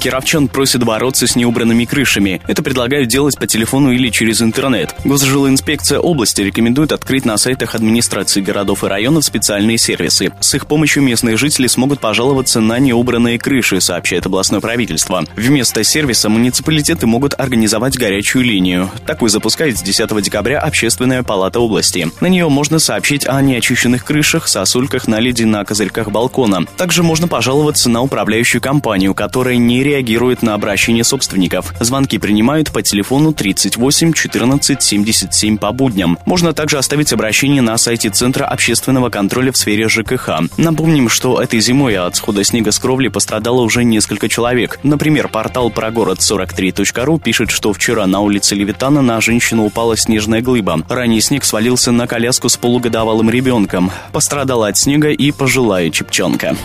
Кировчан просят бороться с неубранными крышами. Это предлагают делать по телефону или через интернет. Госжилинспекция области рекомендует открыть на сайтах администрации городов и районов специальные сервисы. С их помощью местные жители смогут пожаловаться на неубранные крыши, сообщает областное правительство. Вместо сервиса муниципалитеты могут организовать горячую линию. Такую запускает с 10 декабря Общественная палата области. На нее можно сообщить о неочищенных крышах, сосульках, наледи на козырьках балкона. Также можно пожаловаться на управляющую компанию, которая не реагирует на обращение собственников. Звонки принимают по телефону 38 14 77 по будням. Можно также оставить обращение на сайте Центра общественного контроля в сфере ЖКХ. Напомним, что этой зимой от схода снега с кровли пострадало уже несколько человек. Например, портал прогород 43.ру пишет, что вчера на улице Левитана на женщину упала снежная глыба. Ранее снег свалился на коляску с полугодовалым ребенком. Пострадала от снега и пожилая чепчонка.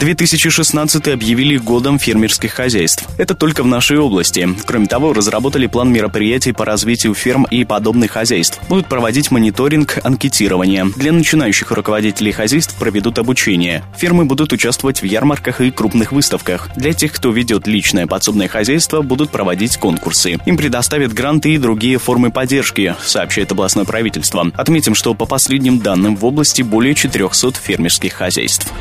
2016 объявили годом фермерских хозяйств. Это только в нашей области. Кроме того, разработали план мероприятий по развитию ферм и подобных хозяйств. Будут проводить мониторинг, анкетирование. Для начинающих руководителей хозяйств проведут обучение. Фермы будут участвовать в ярмарках и крупных выставках. Для тех, кто ведет личное подсобное хозяйство, будут проводить конкурсы. Им предоставят гранты и другие формы поддержки, сообщает областное правительство. Отметим, что по последним данным в области более 400 фермерских хозяйств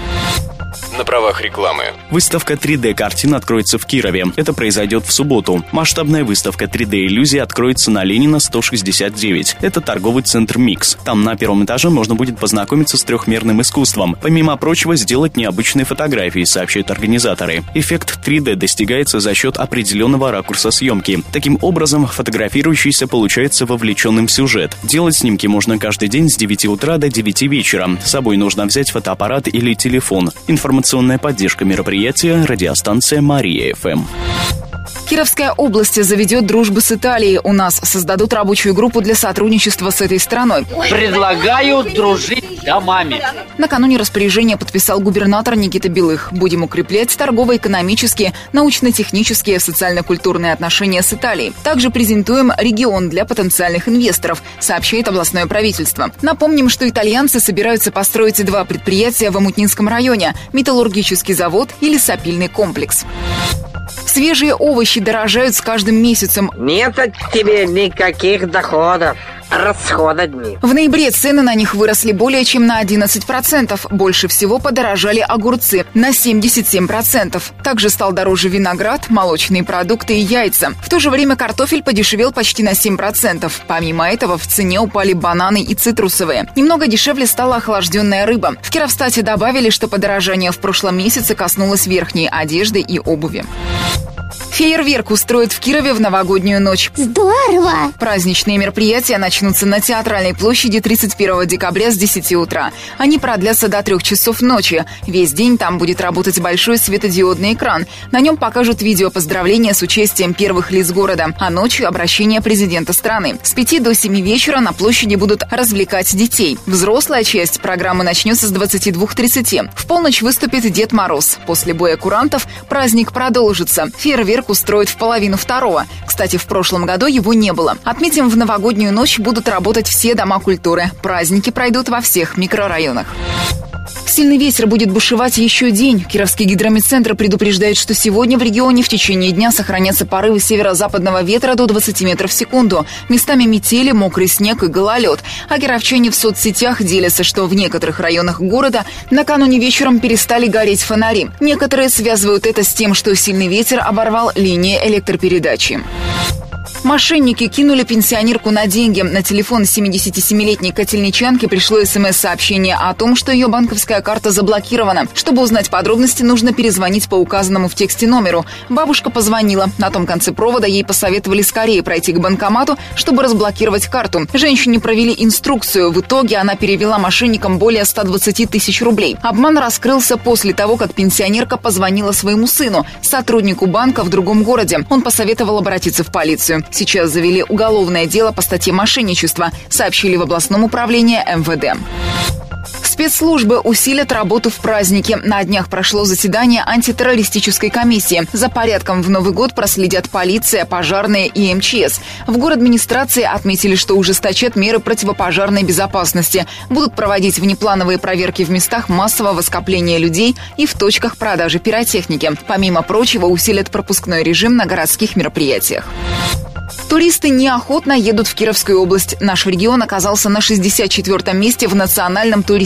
правах рекламы. Выставка 3D-картин откроется в Кирове. Это произойдет в субботу. Масштабная выставка 3D-иллюзий откроется на Ленина 169. Это торговый центр «Микс». Там на первом этаже можно будет познакомиться с трехмерным искусством. Помимо прочего, сделать необычные фотографии, сообщают организаторы. Эффект 3D достигается за счет определенного ракурса съемки. Таким образом, фотографирующийся получается вовлеченным в сюжет. Делать снимки можно каждый день с 9 утра до 9 вечера. С собой нужно взять фотоаппарат или телефон. Информация Информационная поддержка мероприятия радиостанция Мария ФМ. Кировская область заведет дружбу с Италией. У нас создадут рабочую группу для сотрудничества с этой страной. Предлагаю дружить домами. Накануне распоряжение подписал губернатор Никита Белых. Будем укреплять торгово-экономические, научно-технические, социально-культурные отношения с Италией. Также презентуем регион для потенциальных инвесторов, сообщает областное правительство. Напомним, что итальянцы собираются построить два предприятия в Амутнинском районе – металлургический завод и лесопильный комплекс. Свежие овощи дорожают с каждым месяцем. Нет от тебе никаких доходов. Расходы дни. В ноябре цены на них выросли более чем на 11%. Больше всего подорожали огурцы на 77%. Также стал дороже виноград, молочные продукты и яйца. В то же время картофель подешевел почти на 7%. Помимо этого в цене упали бананы и цитрусовые. Немного дешевле стала охлажденная рыба. В Кировстате добавили, что подорожание в прошлом месяце коснулось верхней одежды и обуви. Фейерверк устроят в Кирове в новогоднюю ночь. Здорово! Праздничные мероприятия начнутся на Театральной площади 31 декабря с 10 утра. Они продлятся до 3 часов ночи. Весь день там будет работать большой светодиодный экран. На нем покажут видео поздравления с участием первых лиц города, а ночью обращение президента страны. С 5 до 7 вечера на площади будут развлекать детей. Взрослая часть программы начнется с 22.30. В полночь выступит Дед Мороз. После боя курантов праздник продолжится. Фейерверк устроит в половину второго. Кстати, в прошлом году его не было. Отметим, в новогоднюю ночь будут работать все дома культуры. Праздники пройдут во всех микрорайонах. Сильный ветер будет бушевать еще день. Кировский гидромедцентр предупреждает, что сегодня в регионе в течение дня сохранятся порывы северо-западного ветра до 20 метров в секунду. Местами метели, мокрый снег и гололед. А кировчане в соцсетях делятся, что в некоторых районах города накануне вечером перестали гореть фонари. Некоторые связывают это с тем, что сильный ветер оборвал линии электропередачи. Мошенники кинули пенсионерку на деньги. На телефон 77-летней котельничанки пришло смс-сообщение о том, что ее банковская карта заблокирована. Чтобы узнать подробности, нужно перезвонить по указанному в тексте номеру. Бабушка позвонила. На том конце провода ей посоветовали скорее пройти к банкомату, чтобы разблокировать карту. Женщине провели инструкцию. В итоге она перевела мошенникам более 120 тысяч рублей. Обман раскрылся после того, как пенсионерка позвонила своему сыну, сотруднику банка в другом городе. Он посоветовал обратиться в полицию. Сейчас завели уголовное дело по статье мошенничества, сообщили в областном управлении МВД Спецслужбы усилят работу в празднике. На днях прошло заседание антитеррористической комиссии. За порядком в Новый год проследят полиция, пожарные и МЧС. В администрации отметили, что ужесточат меры противопожарной безопасности. Будут проводить внеплановые проверки в местах массового скопления людей и в точках продажи пиротехники. Помимо прочего, усилят пропускной режим на городских мероприятиях. Туристы неохотно едут в Кировскую область. Наш регион оказался на 64-м месте в национальном туристическом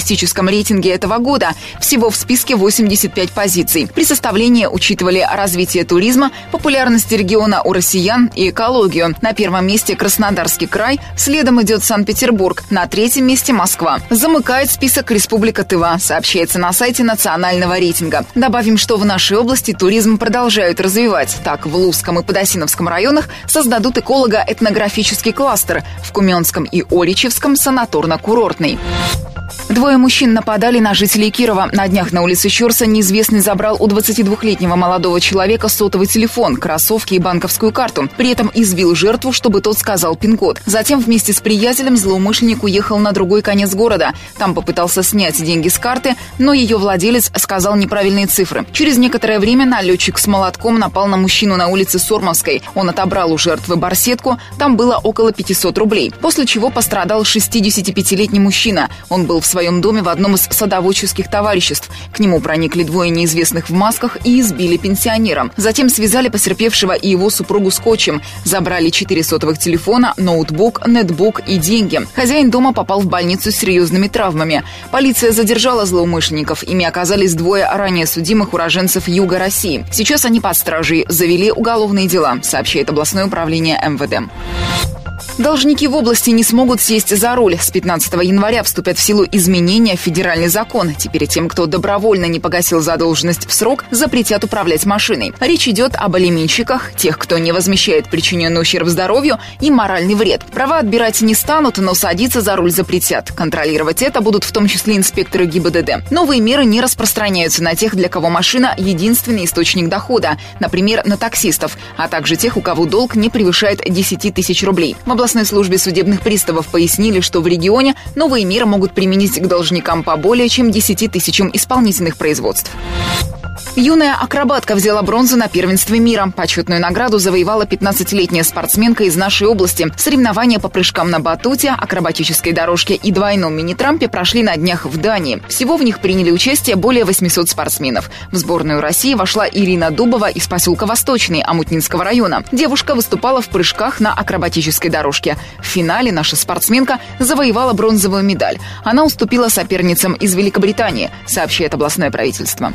рейтинге этого года. Всего в списке 85 позиций. При составлении учитывали развитие туризма, популярность региона у россиян и экологию. На первом месте Краснодарский край, следом идет Санкт-Петербург, на третьем месте Москва. Замыкает список Республика Тыва, сообщается на сайте национального рейтинга. Добавим, что в нашей области туризм продолжают развивать. Так, в Лузском и Подосиновском районах создадут эколого-этнографический кластер, в Куменском и Оричевском санаторно-курортный. Двое мужчин нападали на жителей Кирова. На днях на улице Щерса неизвестный забрал у 22-летнего молодого человека сотовый телефон, кроссовки и банковскую карту. При этом избил жертву, чтобы тот сказал пин-код. Затем вместе с приятелем злоумышленник уехал на другой конец города. Там попытался снять деньги с карты, но ее владелец сказал неправильные цифры. Через некоторое время налетчик с молотком напал на мужчину на улице Сормовской. Он отобрал у жертвы барсетку, там было около 500 рублей. После чего пострадал 65-летний мужчина. Он был в своем доме в одном из садоводческих товариществ. К нему проникли двое неизвестных в масках и избили пенсионера. Затем связали потерпевшего и его супругу скотчем. Забрали четыре сотовых телефона, ноутбук, нетбук и деньги. Хозяин дома попал в больницу с серьезными травмами. Полиция задержала злоумышленников. Ими оказались двое ранее судимых уроженцев Юга России. Сейчас они под стражей завели уголовные дела, сообщает областное управление МВД. Должники в области не смогут сесть за руль. С 15 января вступят в силу изменения в федеральный закон. Теперь тем, кто добровольно не погасил задолженность в срок, запретят управлять машиной. Речь идет об алименщиках, тех, кто не возмещает причиненный ущерб здоровью и моральный вред. Права отбирать не станут, но садиться за руль запретят. Контролировать это будут в том числе инспекторы ГИБДД. Новые меры не распространяются на тех, для кого машина – единственный источник дохода, например, на таксистов, а также тех, у кого долг не превышает 10 тысяч рублей. В областной службе судебных приставов пояснили, что в регионе новые меры могут применить к должникам по более чем 10 тысячам исполнительных производств. Юная акробатка взяла бронзу на первенстве мира. Почетную награду завоевала 15-летняя спортсменка из нашей области. Соревнования по прыжкам на батуте, акробатической дорожке и двойном мини-трампе прошли на днях в Дании. Всего в них приняли участие более 800 спортсменов. В сборную России вошла Ирина Дубова из поселка Восточный Амутнинского района. Девушка выступала в прыжках на акробатической дорожке. В финале наша спортсменка завоевала бронзовую медаль. Она уступила соперницам из Великобритании, сообщает областное правительство.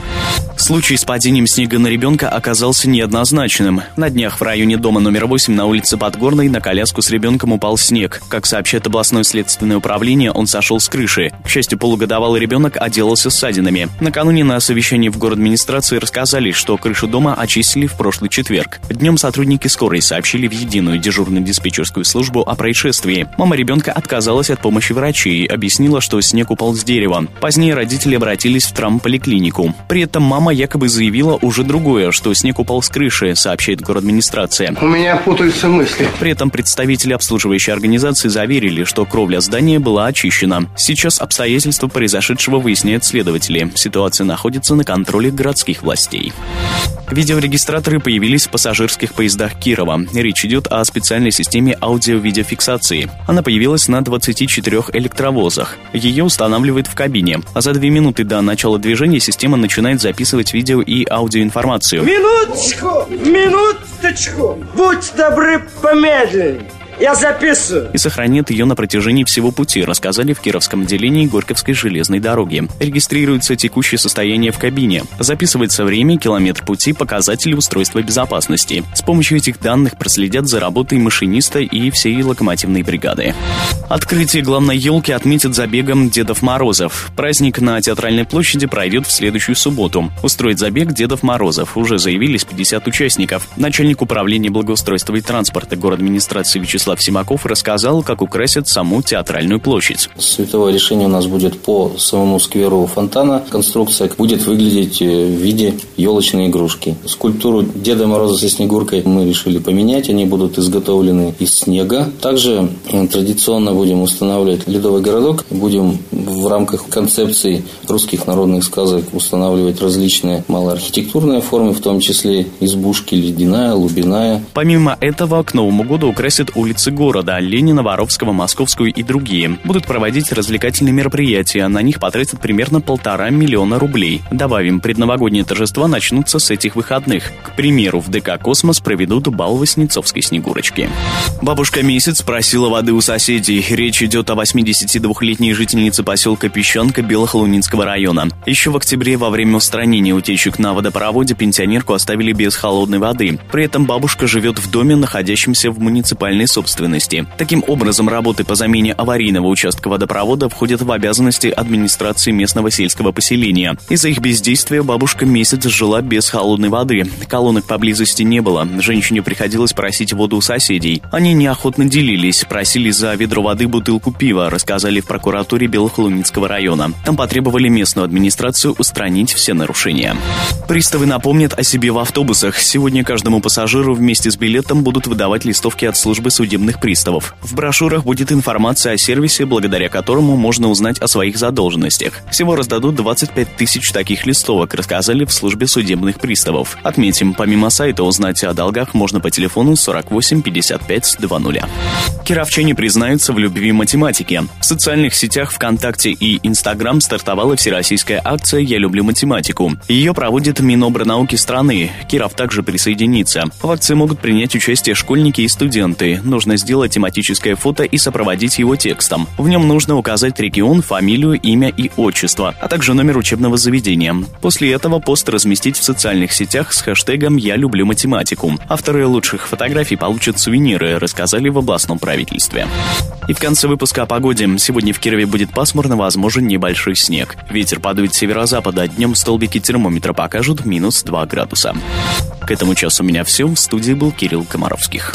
Случай с падением снега на ребенка оказался неоднозначным. На днях в районе дома номер 8 на улице Подгорной на коляску с ребенком упал снег. Как сообщает областное следственное управление, он сошел с крыши. К счастью, полугодовалый ребенок отделался ссадинами. Накануне на совещании в город администрации рассказали, что крышу дома очистили в прошлый четверг. Днем сотрудники скорой сообщили в единую дежурную диспетчерскую службу о происшествии. Мама ребенка отказалась от помощи врачей и объяснила, что снег упал с дерева. Позднее родители обратились в травмполиклинику. При этом мама якобы заявила уже другое, что снег упал с крыши, сообщает администрация. У меня путаются мысли. При этом представители обслуживающей организации заверили, что кровля здания была очищена. Сейчас обстоятельства произошедшего выясняют следователи. Ситуация находится на контроле городских властей. Видеорегистраторы появились в пассажирских поездах Кирова. Речь идет о специальной системе аудио-видеофиксации. Она появилась на 24 электровозах. Ее устанавливают в кабине, а за две минуты до начала движения система начинает записывать видео и аудиоинформацию. Минуточку, минуточку, будь добры помедленнее. Я записываю. И сохранит ее на протяжении всего пути, рассказали в Кировском отделении Горьковской железной дороги. Регистрируется текущее состояние в кабине. Записывается время, километр пути, показатели устройства безопасности. С помощью этих данных проследят за работой машиниста и всей локомотивной бригады. Открытие главной елки отметят забегом Дедов Морозов. Праздник на Театральной площади пройдет в следующую субботу. Устроить забег Дедов Морозов. Уже заявились 50 участников. Начальник управления благоустройства и транспорта город администрации Вячеслав Вячеслав Симаков рассказал, как украсят саму театральную площадь. Световое решение у нас будет по самому скверу фонтана. Конструкция будет выглядеть э, в виде елочной игрушки. Скульптуру Деда Мороза со Снегуркой мы решили поменять. Они будут изготовлены из снега. Также э, традиционно будем устанавливать ледовый городок. Будем в рамках концепции русских народных сказок устанавливать различные малоархитектурные формы, в том числе избушки ледяная, лубяная. Помимо этого, к Новому году украсят улицы города Ленина, Воровского, Московскую и другие. Будут проводить развлекательные мероприятия. На них потратят примерно полтора миллиона рублей. Добавим, предновогодние торжества начнутся с этих выходных. К примеру, в ДК «Космос» проведут бал Васнецовской Снегурочки. Бабушка месяц просила воды у соседей. Речь идет о 82-летней жительнице поселка Песчанка Белохолунинского района. Еще в октябре во время устранения утечек на водопроводе пенсионерку оставили без холодной воды. При этом бабушка живет в доме, находящемся в муниципальной собственности. Таким образом, работы по замене аварийного участка водопровода входят в обязанности администрации местного сельского поселения. Из-за их бездействия бабушка месяц жила без холодной воды. Колонок поблизости не было. Женщине приходилось просить воду у соседей. Они неохотно делились, просили за ведро воды бутылку пива, рассказали в прокуратуре Белохолуницкого района. Там потребовали местную администрацию устранить все нарушения. Приставы напомнят о себе в автобусах. Сегодня каждому пассажиру вместе с билетом будут выдавать листовки от службы судебных приставов. В брошюрах будет информация о сервисе, благодаря которому можно узнать о своих задолженностях. Всего раздадут 25 тысяч таких листовок, рассказали в службе судебных приставов. Отметим, помимо сайта узнать о долгах можно по телефону 48 55 20. Кировчане признаются в любви математики. В социальных сетях ВКонтакте и Инстаграм стартовала всероссийская акция «Я люблю математику». Ее проводит Минобрнауки страны. Киров также присоединится. В акции могут принять участие школьники и студенты. Нужно сделать тематическое фото и сопроводить его текстом. В нем нужно указать регион, фамилию, имя и отчество, а также номер учебного заведения. После этого пост разместить в социальных сетях с хэштегом «Я люблю математику». Авторы лучших фотографий получат сувениры, рассказали в областном правительстве. И в конце выпуска о погоде. Сегодня в Кирове будет пасмурно, возможен небольшой снег. Ветер подует северо-запада, днем столбики термометра покажут минус 2 градуса. К этому часу у меня все. В студии был Кирилл Комаровских.